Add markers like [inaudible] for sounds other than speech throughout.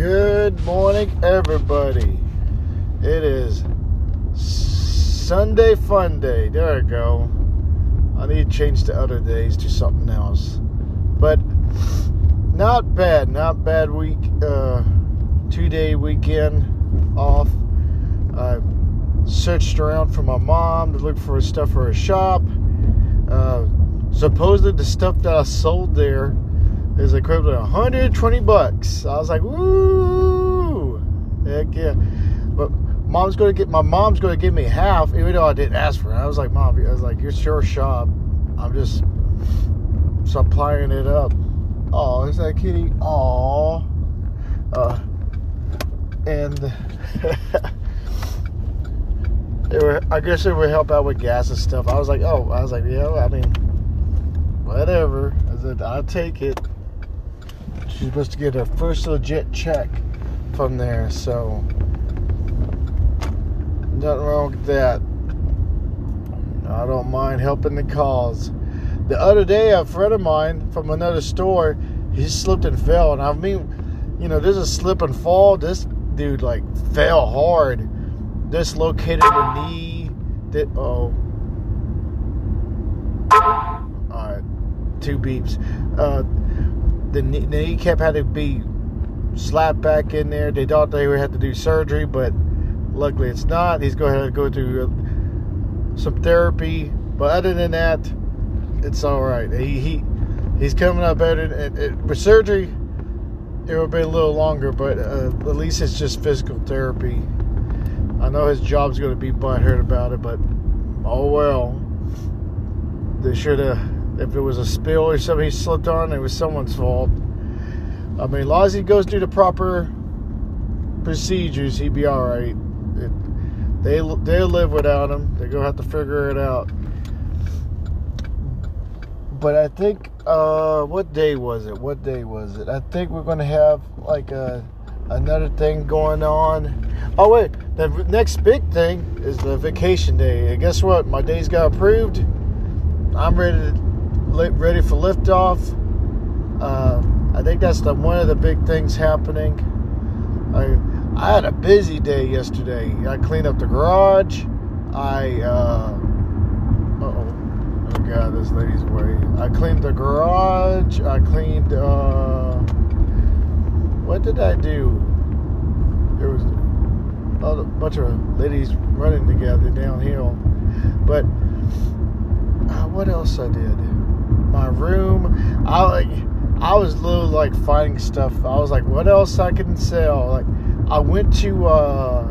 Good morning, everybody. It is Sunday Fun Day. There I go. I need to change the other days to something else. But not bad, not bad week. Uh, two day weekend off. I searched around for my mom to look for stuff for her shop. Uh, supposedly, the stuff that I sold there is equivalent to 120 bucks. I was like, woo! Heck yeah. But mom's gonna get my mom's gonna give me half, even though I didn't ask for it. I was like, Mom, I was like, it's your shop. I'm just supplying it up. Oh, is that kitty? Oh. Uh, and [laughs] it were, I guess it would help out with gas and stuff. I was like, oh, I was like, yeah, I mean, whatever. I said, I'll take it. She's supposed to get her first legit check from there, so nothing wrong with that. I don't mind helping the cause. The other day, a friend of mine from another store, he slipped and fell, and I mean, you know, there's a slip and fall. This dude like fell hard, dislocated the knee. Did oh. All right, two beeps. Uh, the, knee, the kneecap had to be slapped back in there. They thought they would have to do surgery, but luckily it's not. He's going to go through uh, some therapy, but other than that, it's all right. He he he's coming up better. It, it, surgery, it will be a little longer, but uh, at least it's just physical therapy. I know his job's going to be butthurt about it, but oh well. They should have if it was a spill or something he slipped on, it was someone's fault. I mean, as long as he goes through the proper procedures, he'd be all right. It, they they'll live without him. They're gonna have to figure it out. But I think, uh, what day was it? What day was it? I think we're gonna have like a another thing going on. Oh wait, the next big thing is the vacation day. And guess what? My days got approved. I'm ready to ready for liftoff. Uh, I think that's the one of the big things happening. I I had a busy day yesterday. I cleaned up the garage. I uh oh oh god, this lady's way. I cleaned the garage. I cleaned uh what did I do? There was a bunch of ladies running together downhill. But uh, what else I did? My room. I like I was little like finding stuff. I was like, what else I can sell? Like I went to uh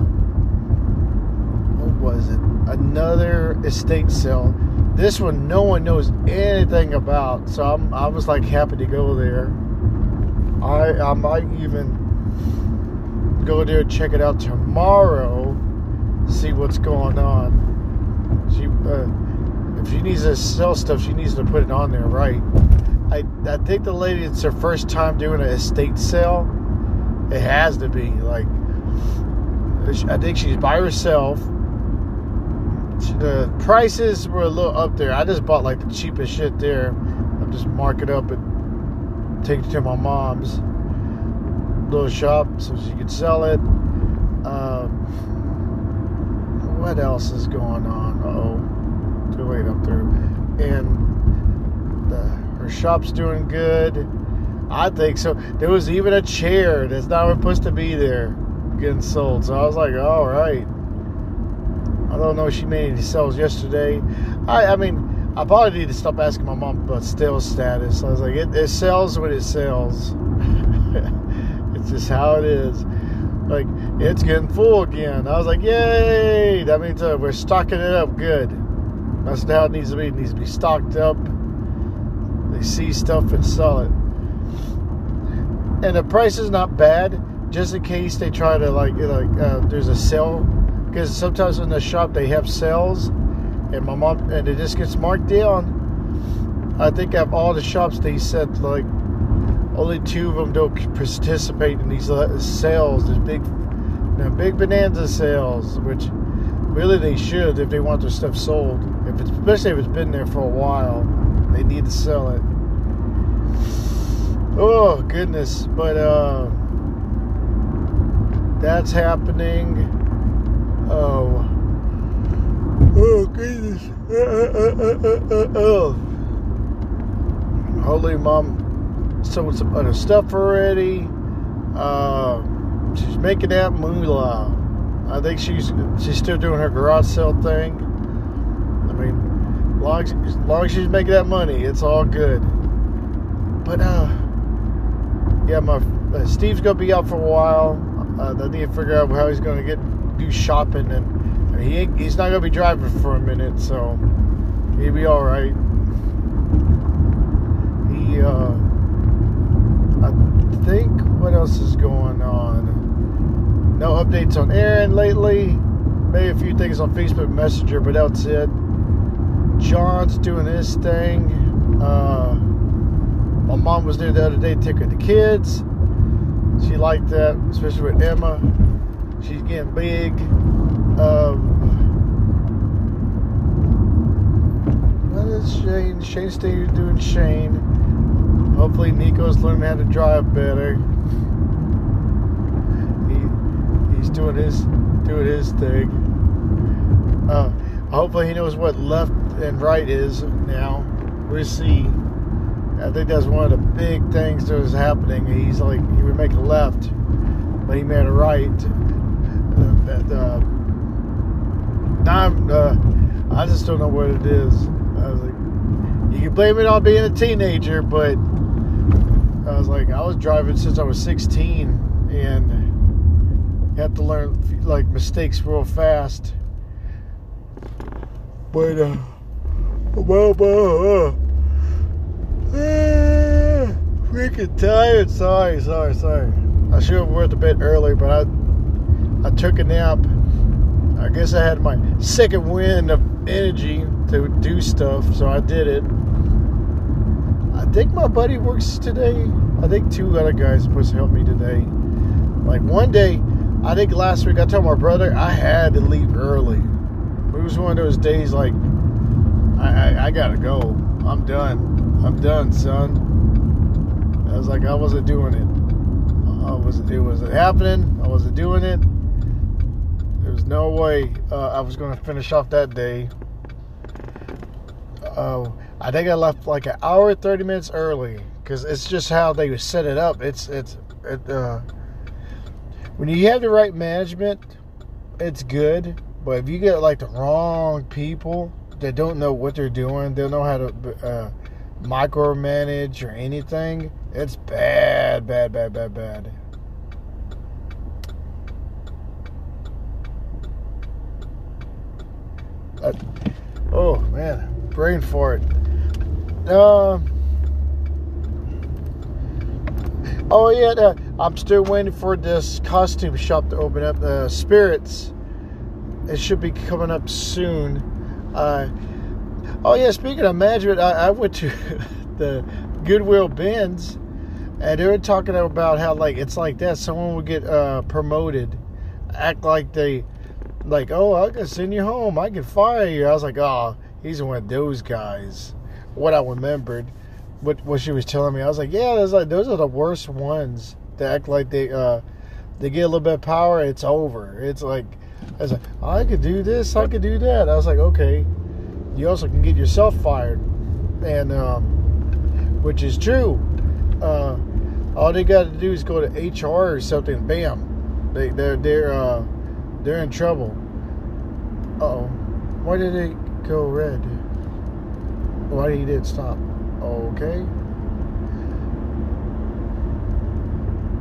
what was it? Another estate sale. This one no one knows anything about, so I'm I was like happy to go there. I I might even go there and check it out tomorrow. See what's going on. She uh, if she needs to sell stuff, she needs to put it on there right. I I think the lady it's her first time doing an estate sale. It has to be like I think she's by herself. The prices were a little up there. I just bought like the cheapest shit there. I'll just mark it up and take it to my mom's little shop so she could sell it. Um, what else is going on? oh too late up there. And the, her shop's doing good. I think so. There was even a chair that's not supposed to be there getting sold. So I was like, all right. I don't know if she made any sales yesterday. I, I mean, I probably need to stop asking my mom about sales status. I was like, it, it sells when it sells. [laughs] it's just how it is. Like, it's getting full again. I was like, yay! That means uh, we're stocking it up good. That's how it needs to be. It needs to be stocked up. They see stuff and sell it. And the price is not bad, just in case they try to like like uh, there's a sale. Because sometimes in the shop they have sales, and my mom and it just gets marked down. I think of all the shops they said like only two of them don't participate in these uh, sales. There's big, you know, big bonanza sales, which really they should if they want their stuff sold. If it's especially if it's been there for a while, they need to sell it. Oh goodness, but uh, that's happening. Oh, oh goodness. Uh, uh, uh, oh. Holy mom sold some other stuff already. Uh, she's making that moolah. I think she's she's still doing her garage sale thing. Long as, as long as she's making that money, it's all good. But uh, yeah, my uh, Steve's gonna be out for a while. Uh, I need to figure out how he's gonna get do shopping, and, and he he's not gonna be driving for a minute, so he'll be all right. He uh, I think what else is going on? No updates on Aaron lately. Maybe a few things on Facebook Messenger, but that's it. John's doing his thing. Uh, my mom was there the other day taking the kids. She liked that, especially with Emma. She's getting big. Um, Shane? Shane's still doing Shane. Hopefully, Nico's learning how to drive better. He, he's doing his doing his thing. Uh, hopefully, he knows what left and right is now. We'll see. I think that's one of the big things that was happening. He's like he would make a left, but he made a right. Uh, uh, I'm, uh, I just don't know what it is. I was like, you can blame it on being a teenager, but I was like, I was driving since I was 16, and had to learn like mistakes real fast. But uh, uh, uh, freaking tired. Sorry, sorry, sorry. I should have went to bed earlier, but I I took a nap. I guess I had my second wind of energy to do stuff, so I did it. I think my buddy works today. I think two other guys supposed to help me today. Like one day, I think last week I told my brother I had to leave early. It was one of those days like I, I, I gotta go. I'm done. I'm done, son. I was like I wasn't doing it. I was it wasn't happening. I wasn't doing it. There was no way uh, I was to finish off that day. Uh, I think I left like an hour, thirty minutes early because it's just how they set it up. It's it's it. Uh, when you have the right management, it's good. But if you get like the wrong people that don't know what they're doing, they don't know how to uh, micromanage or anything, it's bad, bad, bad, bad, bad. Uh, oh man, brain fart. Uh, oh yeah. Uh, I'm still waiting for this costume shop to open up. The uh, Spirits. It should be coming up soon. Uh, oh yeah, speaking of management, I, I went to [laughs] the Goodwill Bins, and they were talking about how like it's like that. Someone would get uh, promoted, act like they, like oh I can send you home, I can fire you. I was like oh he's one of those guys. What I remembered, what what she was telling me, I was like yeah, those like those are the worst ones they act like they uh, they get a little bit of power, it's over. It's like I was like, I could do this, I could do that. I was like, okay. You also can get yourself fired, and um, which is true. Uh, all they got to do is go to HR or something. Bam, they they're they're uh, they're in trouble. Oh, why did it go red? Why did it stop? Okay.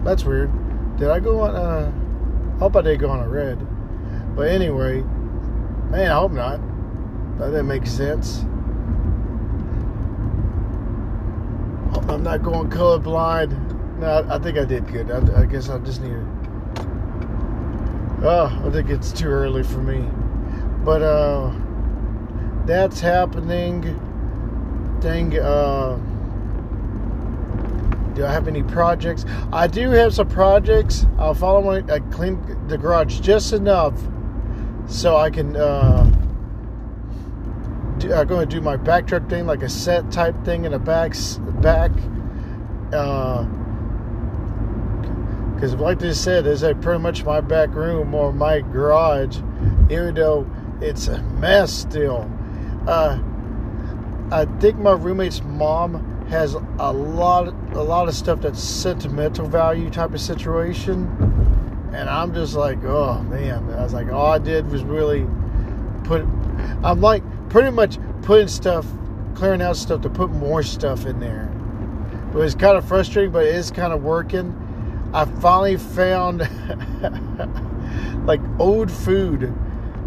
That's weird. Did I go on? Uh, hope I did go on a red. But anyway, man, I hope not. That didn't make sense. I'm not going colorblind. No, I think I did good. I, I guess I just need to. Oh, I think it's too early for me. But uh, that's happening. Dang. Uh, do I have any projects? I do have some projects. I'll follow my. I clean the garage just enough so I can. Uh, do, I'm going to do my back truck thing, like a set type thing in the back. Back. Uh, Because, like I said, is pretty much my back room or my garage, even though it's a mess still. Uh, I think my roommate's mom has a lot, a lot of stuff that's sentimental value type of situation, and I'm just like, oh man. I was like, all I did was really put. I'm like pretty much putting stuff, clearing out stuff to put more stuff in there. It was kind of frustrating, but it is kind of working. I finally found [laughs] like old food,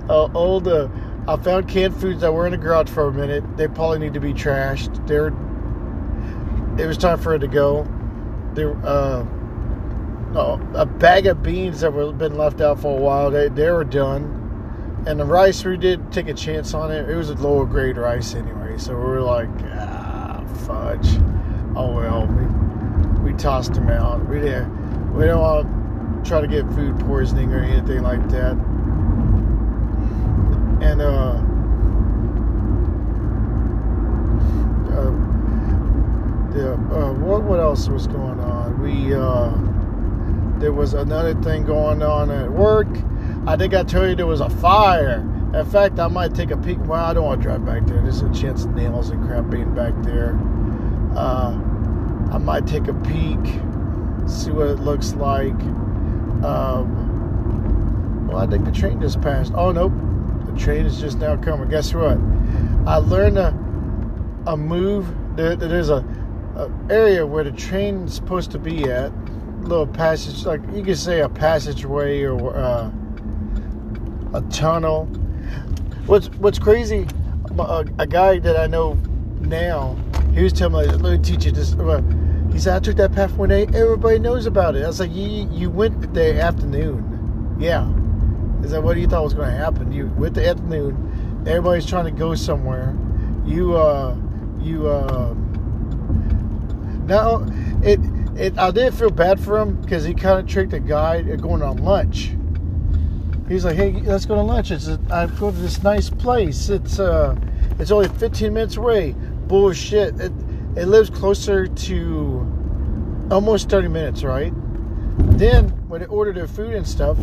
uh, old. Uh, I found canned foods that were in the garage for a minute. They probably need to be trashed. They're. It was time for it to go. There, uh, a bag of beans that were been left out for a while. They they were done. And the rice, we did take a chance on it. It was a lower grade rice anyway, so we were like, ah, fudge. Oh well, we we tossed them out. We didn't we don't want to try to get food poisoning or anything like that. And uh, uh, the uh, what what else was going on? We uh, there was another thing going on at work I think I told you there was a fire. In fact, I might take a peek. Well, I don't want to drive back there. There's a chance of nails and crap being back there. Uh, I might take a peek, see what it looks like. Um, well, I think the train just passed. Oh, nope. The train is just now coming. Guess what? I learned a, a move. There, there's a, a area where the train is supposed to be at. Little passage, like you could say a passageway or. Uh, a tunnel. What's What's crazy? A, a guy that I know now, he was telling me, "Let me teach you this." Uh, he said, "I took that path one day. Everybody knows about it." I was like, "You you went the afternoon, yeah." Is that what do you thought was going to happen? You went the afternoon. Everybody's trying to go somewhere. You uh you uh. Now it I did feel bad for him because he kind of tricked a guy going on lunch he's like, "Hey, let's go to lunch." It's a, I go to this nice place. It's uh, it's only 15 minutes away. Bullshit. It it lives closer to almost 30 minutes, right? Then when they order their food and stuff,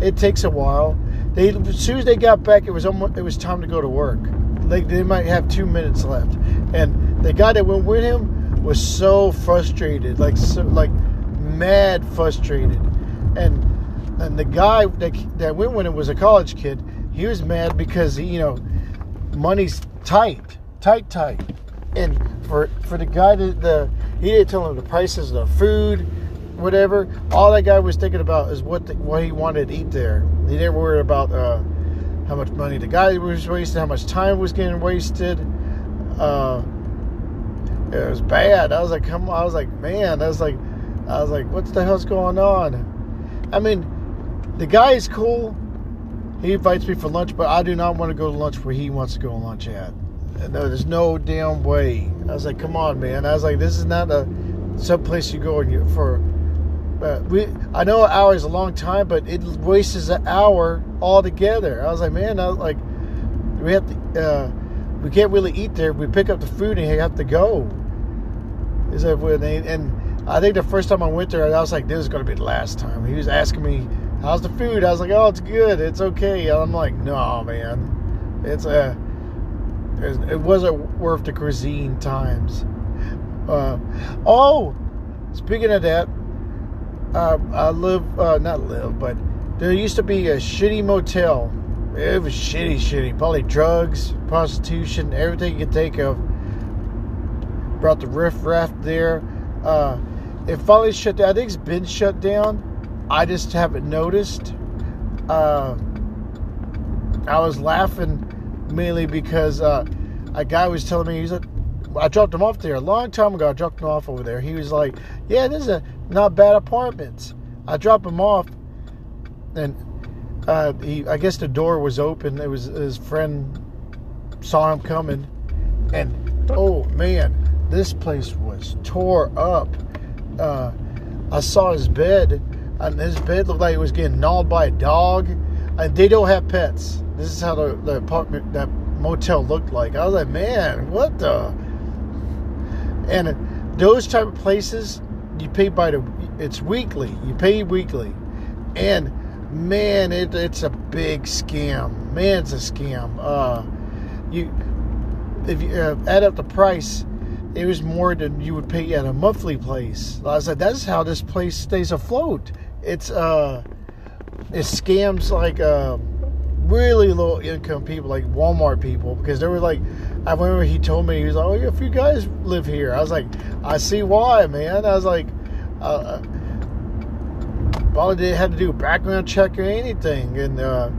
it takes a while. They as soon as they got back, it was almost it was time to go to work. Like they might have two minutes left, and the guy that went with him was so frustrated, like so, like mad frustrated, and and the guy that, that went with him was a college kid. He was mad because you know, money's tight, tight, tight. And for for the guy that the he didn't tell him the prices of the food, whatever. All that guy was thinking about is what the, what he wanted to eat there. He didn't worry about uh, how much money the guy was wasting, how much time was getting wasted. Uh, it was bad. I was like, come on. I was like, man. I was like, I was like, what the hell's going on? I mean, the guy is cool. He invites me for lunch, but I do not want to go to lunch where he wants to go to lunch at. No, there's no damn way. I was like, come on, man. I was like, this is not a some place you go for. Uh, we I know an hour is a long time, but it wastes an hour altogether. I was like, man, I was like, we have to. Uh, we can't really eat there. We pick up the food and you have to go. Is when they, and I think the first time I went there, I was like, this is going to be the last time. He was asking me how's the food? I was like, oh, it's good. It's okay. And I'm like, no, man. It's a. Uh, it wasn't worth the cuisine times. Uh, oh, speaking of that, uh, I live, uh, not live, but there used to be a shitty motel. It was shitty, shitty. Probably drugs, prostitution, everything you could think of. Brought the riffraff there. Uh, it finally shut down. I think it's been shut down I just haven't noticed. Uh, I was laughing mainly because uh, a guy was telling me he's like, I dropped him off there a long time ago. I dropped him off over there. He was like, "Yeah, this is a not bad apartments." I dropped him off, and uh, he, I guess the door was open. It was his friend saw him coming, and oh man, this place was tore up. Uh, I saw his bed and his bed looked like it was getting gnawed by a dog. And they don't have pets. This is how the, the apartment, that motel looked like. I was like, man, what the? And those type of places, you pay by the it's weekly. You pay weekly, and man, it, it's a big scam. Man, it's a scam. Uh, you if you uh, add up the price, it was more than you would pay at a monthly place. I said that's how this place stays afloat. It's uh, it scams like uh, really low income people, like Walmart people, because they were like, I remember he told me he was like, oh, if you guys live here, I was like, I see why, man. I was like, uh, all they had to do a background check or anything, and uh,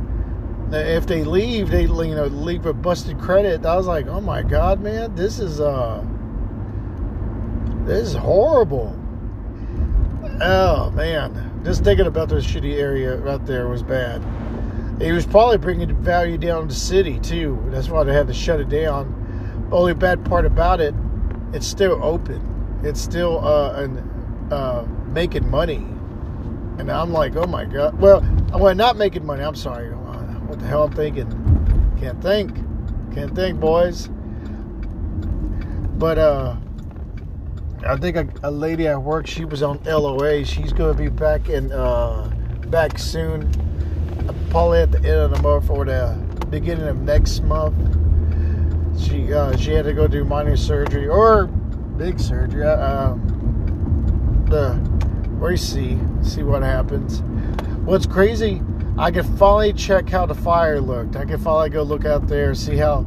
if they leave, they you know leave a busted credit. I was like, oh my god, man, this is uh, this is horrible. Oh man, just thinking about this shitty area right there was bad. He was probably bringing value down the city too. That's why they had to shut it down. Only bad part about it, it's still open. It's still uh, an, uh, making money and I'm like, oh my God. Well, well, not making money. I'm sorry. What the hell I'm thinking? Can't think. Can't think, boys. But, uh, I think a, a lady at work, she was on LOA. She's going to be back in, uh, back soon. Probably at the end of the month or the beginning of next month. She, uh, she had to go do minor surgery or big surgery. Uh, the we see, see what happens. What's crazy, I can finally check how the fire looked. I can finally go look out there, see how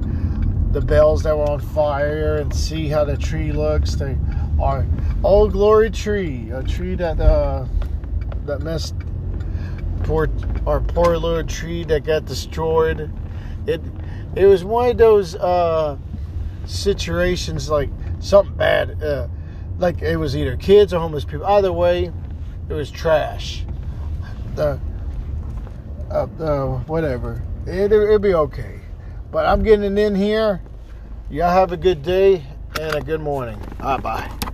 the bells that were on fire, and see how the tree looks. They are old glory tree, a tree that uh, that messed poor our poor little tree that got destroyed. It it was one of those uh, situations like something bad. Uh, like it was either kids or homeless people. Either way, it was trash. The, uh, whatever. It, it'll be okay. But I'm getting in here. Y'all have a good day and a good morning. Bye bye.